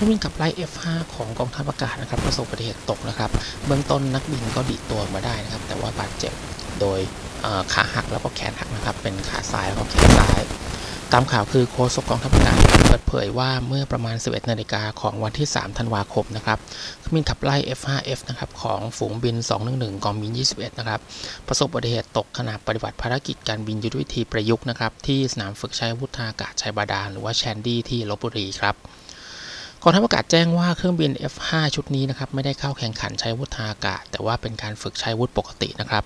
รื่อบินขับไล่ F5 ของกองทัพอากาศนะครับประสบอุบัติเหตุตกนะครับ เบื้องต้นนักบินก็ดีตัวมาได้นะครับ แต่ว่าบาดเจ็บโดยขาหักแล้วก็แขนหักนะครับ เป็นขาซ้ายแล้วก็แขนซ้าย ตามข่าวคือโฆษกกองทัพอากาศเปิดเผยว่าเมื่อประมาณ 11 นาฬิกาของวันที่ 3 ธันวาคมนะครับเครื่องบินขับไล่ F5F นะครับของฝูงบิน 211 กองบิน 21 นะครับประสบอุบัติเหตุตกขณะปฏิบัติภารกิจการบินยุทธวิธีประยุกต์นะครับที่สนามฝึกใช้วุธอากาศชายบาดาลหรือว่าแชนดี้ที่ลบบุรีครับ กองทัพอากาศแจ้งว่าเครื่องบิน F5 ชุดนี้นะครับไม่ได้เข้าแข่งขันใช้วุธทางอากาศ แต่ว่าเป็นการฝึกใช้วุธปกตินะครับ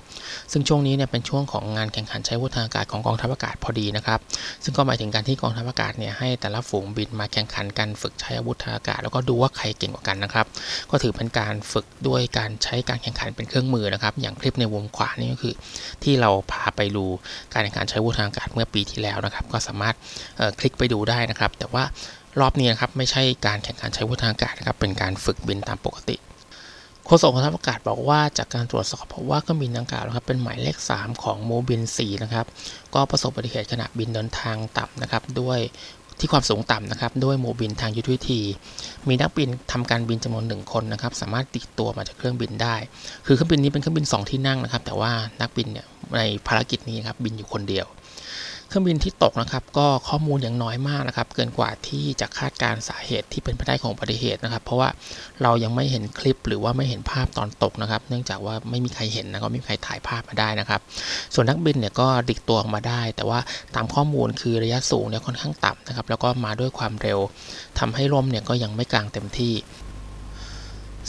ซึ่งช่วงนี้เนี่ยเป็นช่วงของงานแข่งขันใช้วุธทางอากาศของกองทัพอากาศพอดีนะครับ ซึ่งก็หมายถึงการที่กองทัพอากาศเนี่ยให้แต่ละฝูงบินมาแข่งขันกันฝึกใช้อาวุธทางอากาศ แล้วก็ดูว่าใครเก่งกว่ากันนะครับ ก็ถือเป็นการฝึกด้วยการใช้การแข่งขันเป็นเครื่องมือนะครับ อย่างคลิปในวงขวานี่ก็คือ ที่เราพาไปดูการแข่งขันใช้วุธทางอากาศเมื่อปีที่แล้วนะครับ ก็สามารถคลิกไปดูได้นะครับ แต่ว่า รอบนี้นะครับไม่ใช่การแข่งขันใช้วุธทางอากาศนะครับเป็นการฝึกบินตามปกติโฆษกกองทัพอากาศบอกว่าจากการตรวจสอบพบว่าเครื่องบินดังกล่าวนะครับเป็นหมายเลข 3 ของโมบิน 4 นะครับ ก็ประสบอุบัติเหตุขณะบินเดินทางต่ำนะครับ ด้วยที่ความสูงต่ำนะครับ ด้วยโมบินทางยุทธวิธี มีนักบินทำการบินจำนวนหนึ่งคนนะครับ สามารถติดตัวมาจากเครื่องบินได้ คือเครื่องบินนี้เป็นเครื่องบิน 2 ที่นั่งนะครับ แต่ว่านักบินเนี่ยในภารกิจนี้ครับบินอยู่คนเดียว ครื่องบินที่ตกนะครับก็ข้อมูลอย่างน้อยมากนะครับ เกินกว่าที่จะคาดการสาเหตุที่เป็นไปได้ของอุบัติเหตุนะครับ เพราะว่าเรายังไม่เห็นคลิปหรือว่าไม่เห็นภาพตอนตกนะครับ เนื่องจากว่าไม่มีใครเห็นนะก็ไม่มีใครถ่ายภาพมาได้นะครับ ส่วนนักบินเนี่ยก็ดิกตัวออกมาได้ แต่ว่าตามข้อมูลคือระยะสูงเนี่ยค่อนข้างต่ำนะครับแล้วก็มาด้วยความเร็วทำให้ลมเนี่ยก็ยังไม่กลางเต็มที่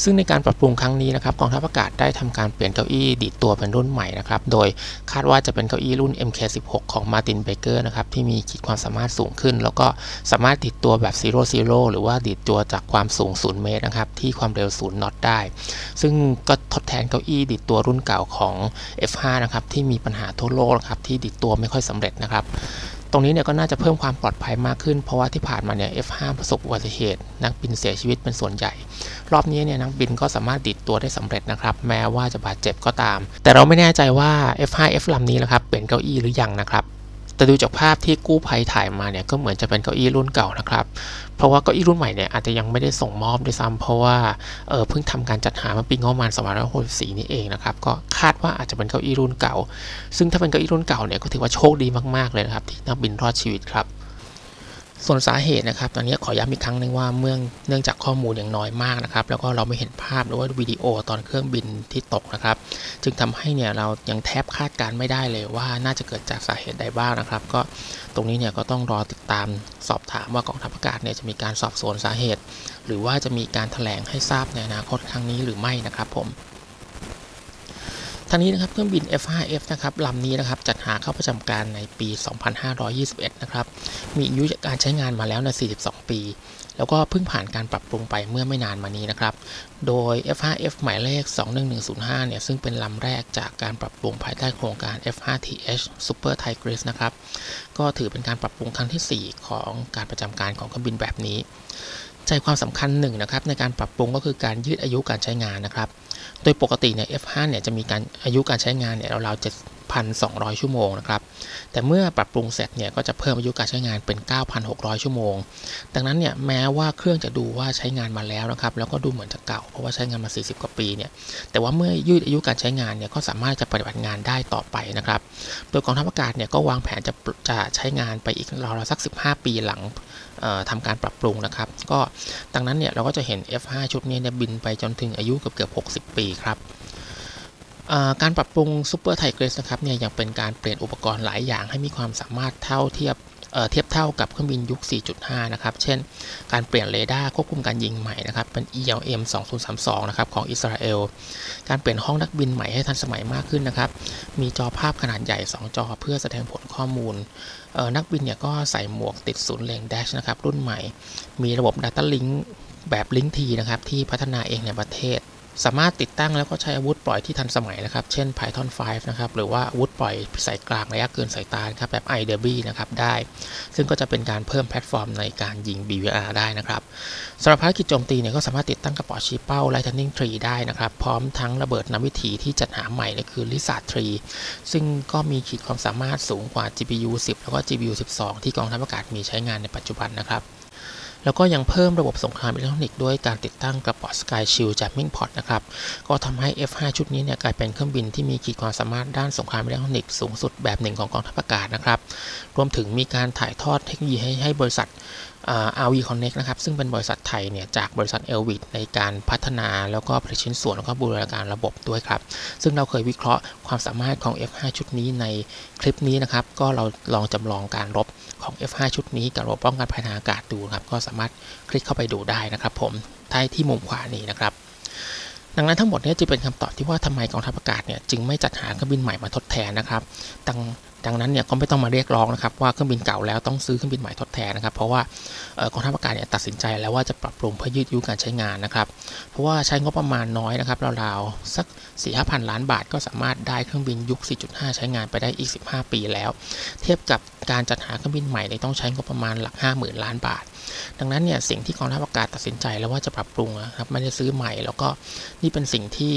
ซึ่งในการปรับปรุงครั้งนี้นะครับกองทัพอากาศได้ทำการเปลี่ยนเก้าอี้ดีดตัวเป็นรุ่นใหม่นะครับโดยคาดว่าจะเป็นเก้าอี้รุ่น MK16 ของ Martin Baker นะครับที่มีขีดความสามารถสูงขึ้น แล้วก็สามารถดิดตัวแบบ Zero Zero หรือว่าดิดตัวจากความสูง 0 เมตรนะครับที่ความเร็ว 0นอตได้ ซึ่งก็ทดแทนเก้าอี้ดิดตัวรุ่นเก่าของ F5 นะครับที่มีปัญหาทั่วโลกนะครับที่ดิดตัวไม่ค่อยสำเร็จนะครับ รงนี้เนี่ยก็น่าจะเพิ่มความปลอดภัยมากขึ้น เพราะว่าที่ผ่านมาเนี่ย F5 ประสบอุบัติเหตุ นักบินเสียชีวิตเป็นส่วนใหญ่ รอบนี้เนี่ยนักบินก็สามารถดิดตัวได้สำเร็จนะครับ แม้ว่าจะบาดเจ็บก็ตาม แต่เราไม่แน่ใจว่า F5F ลำนี้นะครับเป็นเก้าอี้หรือยังนะครับ แต่ดูจากภาพที่กู้ภัยถ่ายมาเนี่ยก็เหมือนจะเป็นเก้าอี้รุ่นเก่านะครับ เพราะว่าเก้าอี้รุ่นใหม่เนี่ยอาจจะยังไม่ได้ส่งมอบด้วยซ้ำเพราะว่าเออเพิ่งทำการจัดหามาปีงบประมาณ2564นี่เองนะครับก็คาดว่าอาจจะเป็นเก้าอี้รุ่นเก่า ซึ่งถ้าเป็นเก้าอี้รุ่นเก่าเนี่ยก็ถือว่าโชคดีมากๆเลยนะครับที่นักบินรอดชีวิตครับ ส่วนสาเหตุนะครับตอนนี้ขอย้ำอีกครั้งนึงว่าเมื่อเนื่องจากข้อมูลอย่างน้อยมากนะครับ แล้วก็เราไม่เห็นภาพหรือว่าวิดีโอตอนเครื่องบินที่ตกนะครับ จึงทำให้เนี่ยเรายังแทบคาดการไม่ได้เลยว่าน่าจะเกิดจากสาเหตุใดบ้างนะครับ ก็ตรงนี้เนี่ยก็ต้องรอติดตามสอบถามว่ากองทัพอากาศเนี่ยจะมีการสอบสวนสาเหตุ หรือว่าจะมีการถแถลงให้ทราบในอนาคตครั้งนี้หรือไม่นะครับผม ทางนี้นะครับเครื่องบิน F5F นะครับลำนี้นะครับจัดหาเข้าประจำการในปี 2521 นะครับมีอายุการใช้งานมาแล้วใน 42 ปี แล้วก็เพิ่งผ่านการปรับปรุงไปเมื่อไม่นานมานี้นะครับ โดย F5F หมายเลข 21105 เนี่ยซึ่งเป็นลำแรกจากการปรับปรุงภายใต้โครงการ F5TH Super Tigris นะครับก็ถือเป็นการปรับปรุงครั้งที่ 4 ของการประจำการของเครื่องบินแบบนี้ ใจความสำคัญหนึ่งนะครับในการปรับปรุงก็คือการยืดอายุการใช้งานนะครับ โดยปกติเนี่ย F5 เนี่ยจะมีการอายุการใช้งานเนี่ยราวๆ7,200 ชั่วโมงนะครับ แต่เมื่อปรับปรุงเสร็จเนี่ยก็จะเพิ่มอายุการใช้งานเป็น 9,600 ชั่วโมง ดังนั้นเนี่ยแม้ว่าเครื่องจะดูว่าใช้งานมาแล้วนะครับ แล้วก็ดูเหมือนจะเก่าเพราะว่าใช้งานมา 40 กว่าปีเนี่ย แต่ว่าเมื่อยืดอายุการใช้งานเนี่ยก็สามารถจะปฏิบัติงานได้ต่อไปนะครับ โดยกองทัพอากาศเนี่ยก็วางแผนจะจะใช้งานไปอีกราวๆสัก 15 ปีหลัง ทำการปรับปรุงนะครับ ก็ดังนั้นเนี่ยเราก็จะเห็น F5 ชุดนี้เนี่ยบินไปจนถึงอายุเกือบเกือบ60 ปีครับการปรับปรุง Super Tigris นะครับเนี่ยยังเป็นการเปลี่ยนอุปกรณ์หลายอย่างให้มีความสามารถเท่าเทียบ เทียบเท่ากับเครื่องบินยุค 4.5 นะครับ เช่น การเปลี่ยนเรดาร์ควบคุมการยิงใหม่นะครับ เป็น ELM 2032 นะครับ ของอิสราเอล การเปลี่ยนห้องนักบินใหม่ให้ทันสมัยมากขึ้นนะครับ มีจอภาพขนาดใหญ่ 2 จอเพื่อแสดงผลข้อมูล นักบินเนี่ยก็ใส่หมวกติดศูนย์เลงแดชนะครับ รุ่นใหม่ มีระบบ Data Link แบบลิงก์ทีนะครับ ที่พัฒนาเองในประเทศ สามารถติดตั้งแล้วก็ใช้อาวุธปล่อยที่ทันสมัยนะครับ เช่น Python 5 นะครับ หรือว่าอาวุธปล่อยสายกลางระยะเกินสายตาครับแบบ I-Derby นะครับ ได้ ซึ่งก็จะเป็นการเพิ่มแพลตฟอร์มในการยิง BVR ได้นะครับสำหรับภารกิจโจมตีเนี่ยก็สามารถติดตั้งกระป๋อชี้เป้า Lightning Tree ได้นะครับ พร้อมทั้งระเบิดนำวิถีที่จัดหาใหม่ก็คือ Lizard Three ซึ่งก็มีขีดความสามารถสูงกว่า GBU 10 แล้วก็ GBU 12 ที่กองทัพอากาศมีใช้งานในปัจจุบันนะครับ แล้วก็ยังเพิ่มระบบสงครามอิเล็กทรอนิกส์ด้วยการติดตั้งกระป๋อ Sky Shield Jamming Pod นะครับ ก็ทำให้ F5 ชุดนี้เนี่ยกลายเป็นเครื่องบินที่มีขีดความสามารถด้านสงครามอิเล็กทรอนิกส์สูงสุดแบบหนึ่งของกองทัพอากาศนะครับ รวมถึงมีการถ่ายทอดเทคโนโลยีให้ให้บริษัท RV Connect นะครับ ซึ่งเป็นบริษัทไทยเนี่ยจากบริษัท e l v i t ในการพัฒนาแล้วก็ผลิตชิ้นส่วนแล้วก็บูรณาการระบบด้วยครับ ซึ่งเราเคยวิเคราะห์ความสามารถของ F5 ชุดนี้ในคลิปนี้นะครับ ก็เราลองจำลองการรบของ F5 ชุดนี้กับระบบป้องกันภัยทางอากาศดูครับ ก็สามารถคลิกเข้าไปดูได้นะครับ ผมท้ายที่มุมขวานี้นะครับดังนั้นทั้งหมดนี้จะเป็นคำตอบที่ว่าทำไมกองทัพอากาศเนี่ยจึงไม่จัดหาเครื่องบินใหม่มาทดแทนนะครับดัง ดังนั้นเนี่ยก็ไม่ต้องมาเรียกร้องนะครับว่าเครื่องบินเก่าแล้วต้องซื้อเครื่องบินใหม่ทดแทนนะครับ เพราะว่ากองทัพอากาศเนี่ยตัดสินใจแล้วว่าจะปรับปรุงเพื่อยืดยุการใช้งานนะครับ เพราะว่าใช้งบประมาณน้อยนะครับราวๆสัก4ี่ห้าพันล้านบาทก็สามารถได้เครื่องบินยุค 4.5 ใช้งานไปได้อีก 15 ปีแล้ว เทียบกับการจัดหาเครื่องบินใหม่เนี่ยต้องใช้งบประมาณหลัก 50,000 ล้านบาท ดังนั้นเนี่ยสิ่งที่กองทัพอากาศตัดสินใจแล้วว่าจะปรับปรุงนะครับไม่ได้ซื้อใหม่ แล้วก็นี่เป็นสิ่งที่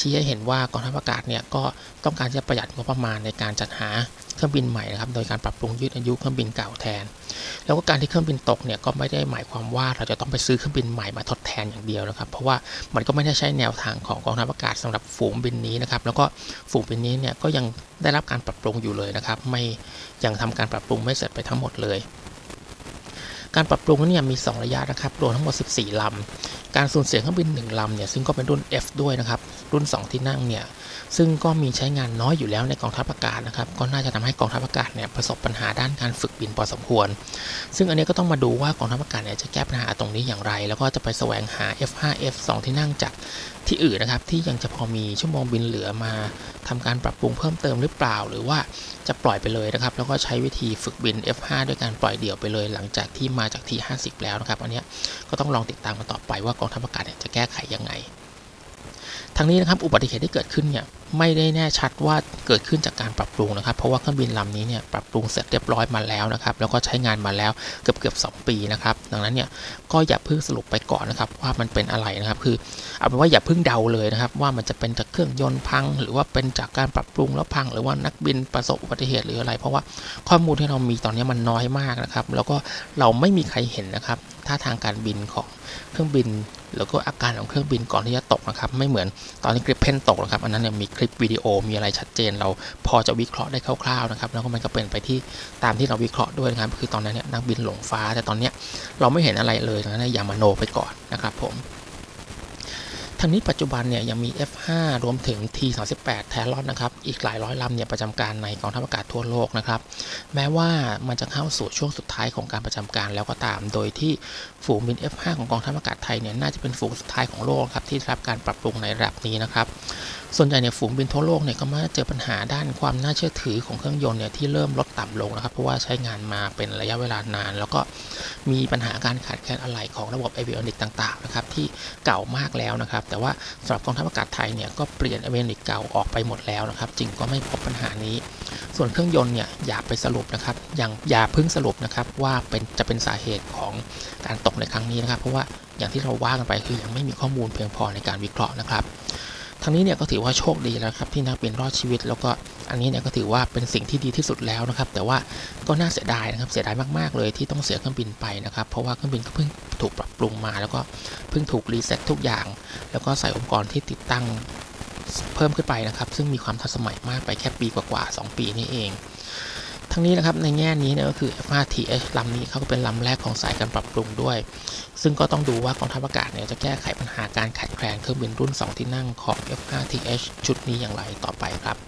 ชี้ให้เห็นว่ากองทัพอากาศเนี่ยก็ต้องการจะประหยัดงบประมาณในการจัดหาเครื่องบินใหม่นะครับโดยการปรับปรุงยืดอายุเครื่องบินเก่าแทน แล้วก็การที่เครื่องบินตกเนี่ยก็ไม่ได้หมายความว่าเราจะต้องไปซื้อเครื่องบินใหม่มาทดแทนอย่างเดียวนะครับ เพราะว่ามันก็ไม่ได้ใช้แนวทางของกองทัพอากาศสำหรับฝูงบินนี้นะครับแล้วก็ฝูงบินนี้เนี่ยก็ยังได้รับการปรับปรุงอยู่เลยนะครับไม่ยังทำการปรับปรุงไม่เสร็จไปทั้งหมดเลยการปรับปรุงเนี่ยมี 2 ระยะนะครับรวมทั้งหมด 14 ลำ การสูญเสียเครื่องบิน 1 ลำเนี่ยซึ่งก็เป็นรุ่น F ด้วยนะครับ รุ่น 2 ที่นั่งเนี่ยซึ่งก็มีใช้งานน้อยอยู่แล้วในกองทัพอากาศนะครับ ก็น่าจะทำให้กองทัพอากาศเนี่ยประสบปัญหาด้านการฝึกบินพอสมควร ซึ่งอันนี้ก็ต้องมาดูว่ากองทัพอากาศเนี่ยจะแก้ปัญหาตรงนี้อย่างไร แล้วก็จะไปแสวงหา F5 F2 ที่นั่งจากที่อื่นนะครับ ที่ยังจะพอมีชั่วโมงบินเหลือมาทำการปรับปรุงเพิ่มเติมหรือเปล่า หรือว่าจะปล่อยไปเลยนะครับ แล้วก็ใช้วิธีฝึกบิน F5 ด้วยการปล่อยเดี่ยวไปเลย หลังจากที่มาจากที50แล้วนะครับ อันนี้ก็ต้องลองติดตามกันต่อไปว่ากองทัพอากาศเนี่ยจะแก้ไขยังไง ทั้งนี้นะครับอุบัติเหตุที่เกิดขึ้นเนี่ยไม่ได้แน่ชัดว่าเกิดขึ้นจากการปรับปรุงนะครับ เพราะว่าเครื่องบินลำนี้เนี่ยปรับปรุงเสร็จเรียบร้อยมาแล้วนะครับ แล้วก็ใช้งานมาแล้วเกือบเกือบสปีนะครับ ดังนั้นเนี่ยก็อย่าเพิ่งสรุปไปก่อนนะครับ ว่ามันเป็นอะไรนะครับ คือเอาเป็นว่าอย่าเพิ่งเดาเลยนะครับ ว่ามันจะเป็นจากเครื่องยนต์พัง หรือว่าเป็นจากการปรับปรุงแล้วพัง หรือว่านักบินประสบอุบัติเหตุหรืออะไร เพราะว่าข้อมูลที่เรามีตอนนี้มันน้อยมากนะครับ แล้วก็เราไม่มีใครเห็นนะครับท่าทางการบินของเครื่องบินแล้วก็อาการของเครื่องบินก่อนที่จะตกนะครับ ไม่เหมือนตอนที่คลิปเพนตกนะครับ อันนั้นเนี่ยมีคลิปวิดีโอมีอะไรชัดเจน เราพอจะวิเคราะห์ได้คร่าวๆนะครับ แล้วก็มันก็เป็นไปที่ตามที่เราวิเคราะห์ด้วยนะครับ คือตอนนั้นเนี่ยนักบินหลงฟ้า แต่ตอนนี้เราไม่เห็นอะไรเลยนะอย่ามาโนไปก่อนนะครับผม ทางนี้ปัจจุบันเนี่ยยังมี F5 รวมถึง T38 แทรอนนะครับ อีกหลายร้อยลำเนี่ยประจำการในกองทัพอากาศทั่วโลกนะครับ แม้ว่ามันจะเข้าสู่ช่วงสุดท้ายของการประจำการแล้วก็ตาม โดยที่ฝูงบิน F5 ของกองทัพอากาศไทยเนี่ยน่าจะเป็นฝูงสุดท้ายของโลกครับที่รับการปรับปรุงในระดับนี้นะครับ ส่วนใหญ่เนี่ยฝูงบินทั่วโลกเนี่ยก็มาเจอปัญหาด้านความน่าเชื่อถือของเครื่องยนต์เนี่ยที่เริ่มลดต่ำลงนะครับ เพราะว่าใช้งานมาเป็นระยะเวลานาน แล้วก็มีปัญหาการขาดแคลนอะไหล่ของระบบ avionic ต่างๆนะครับที่เก่ามากแล้วนะครับ แต่ว่าสำหรับกองทัพอากาศไทยเนี่ยก็เปลี่ยน avionic เก่าออกไปหมดแล้วนะครับ จึงก็ไม่พบปัญหานี้ ส่วนเครื่องยนต์เนี่ยอย่าไปสรุปนะครับอย่างอย่าพึ่งสรุปนะครับว่าเป็นจะเป็นสาเหตุของการตกในครั้งนี้นะครับ เพราะว่าอย่างที่เราว่ากันไปคือยังไม่มีข้อมูลเพียงพอในการวิเคราะห์นะครับ ทั้งนี้เนี่ยก็ถือว่าโชคดีแล้วครับที่นักบินรอดชีวิต แล้วก็อันนี้เนี่ยก็ถือว่าเป็นสิ่งที่ดีที่สุดแล้วนะครับ แต่ว่าก็น่าเสียดายนะครับเสียดายมากๆเลยที่ต้องเสียเครื่องบินไปนะครับเพราะว่าเครื่องบินก็เพิ่งถูกปรับปรุงมา แล้วก็เพิ่งถูกรีเซ็ตทุกอย่าง แล้วก็ใส่อุปกรณ์ที่ติดตั้งเพิ่มขึ้นไปนะครับ ซึ่งมีความทันสมัยมากไปแค่ปีกว่าๆ2ปีนี่เอง ทั้งนี้นะครับในแง่นี้เนี่ยก็คือ F5TH ลำนี้เขาก็เป็นลำแรกของสายการปรับปรุงด้วย ซึ่งก็ต้องดูว่ากองทัพอากาศเนี่ยจะแก้ไขปัญหาการขาดแคลนเครื่องบินรุ่น 2 ที่นั่งของ F5TH ชุดนี้อย่างไรต่อไปครับ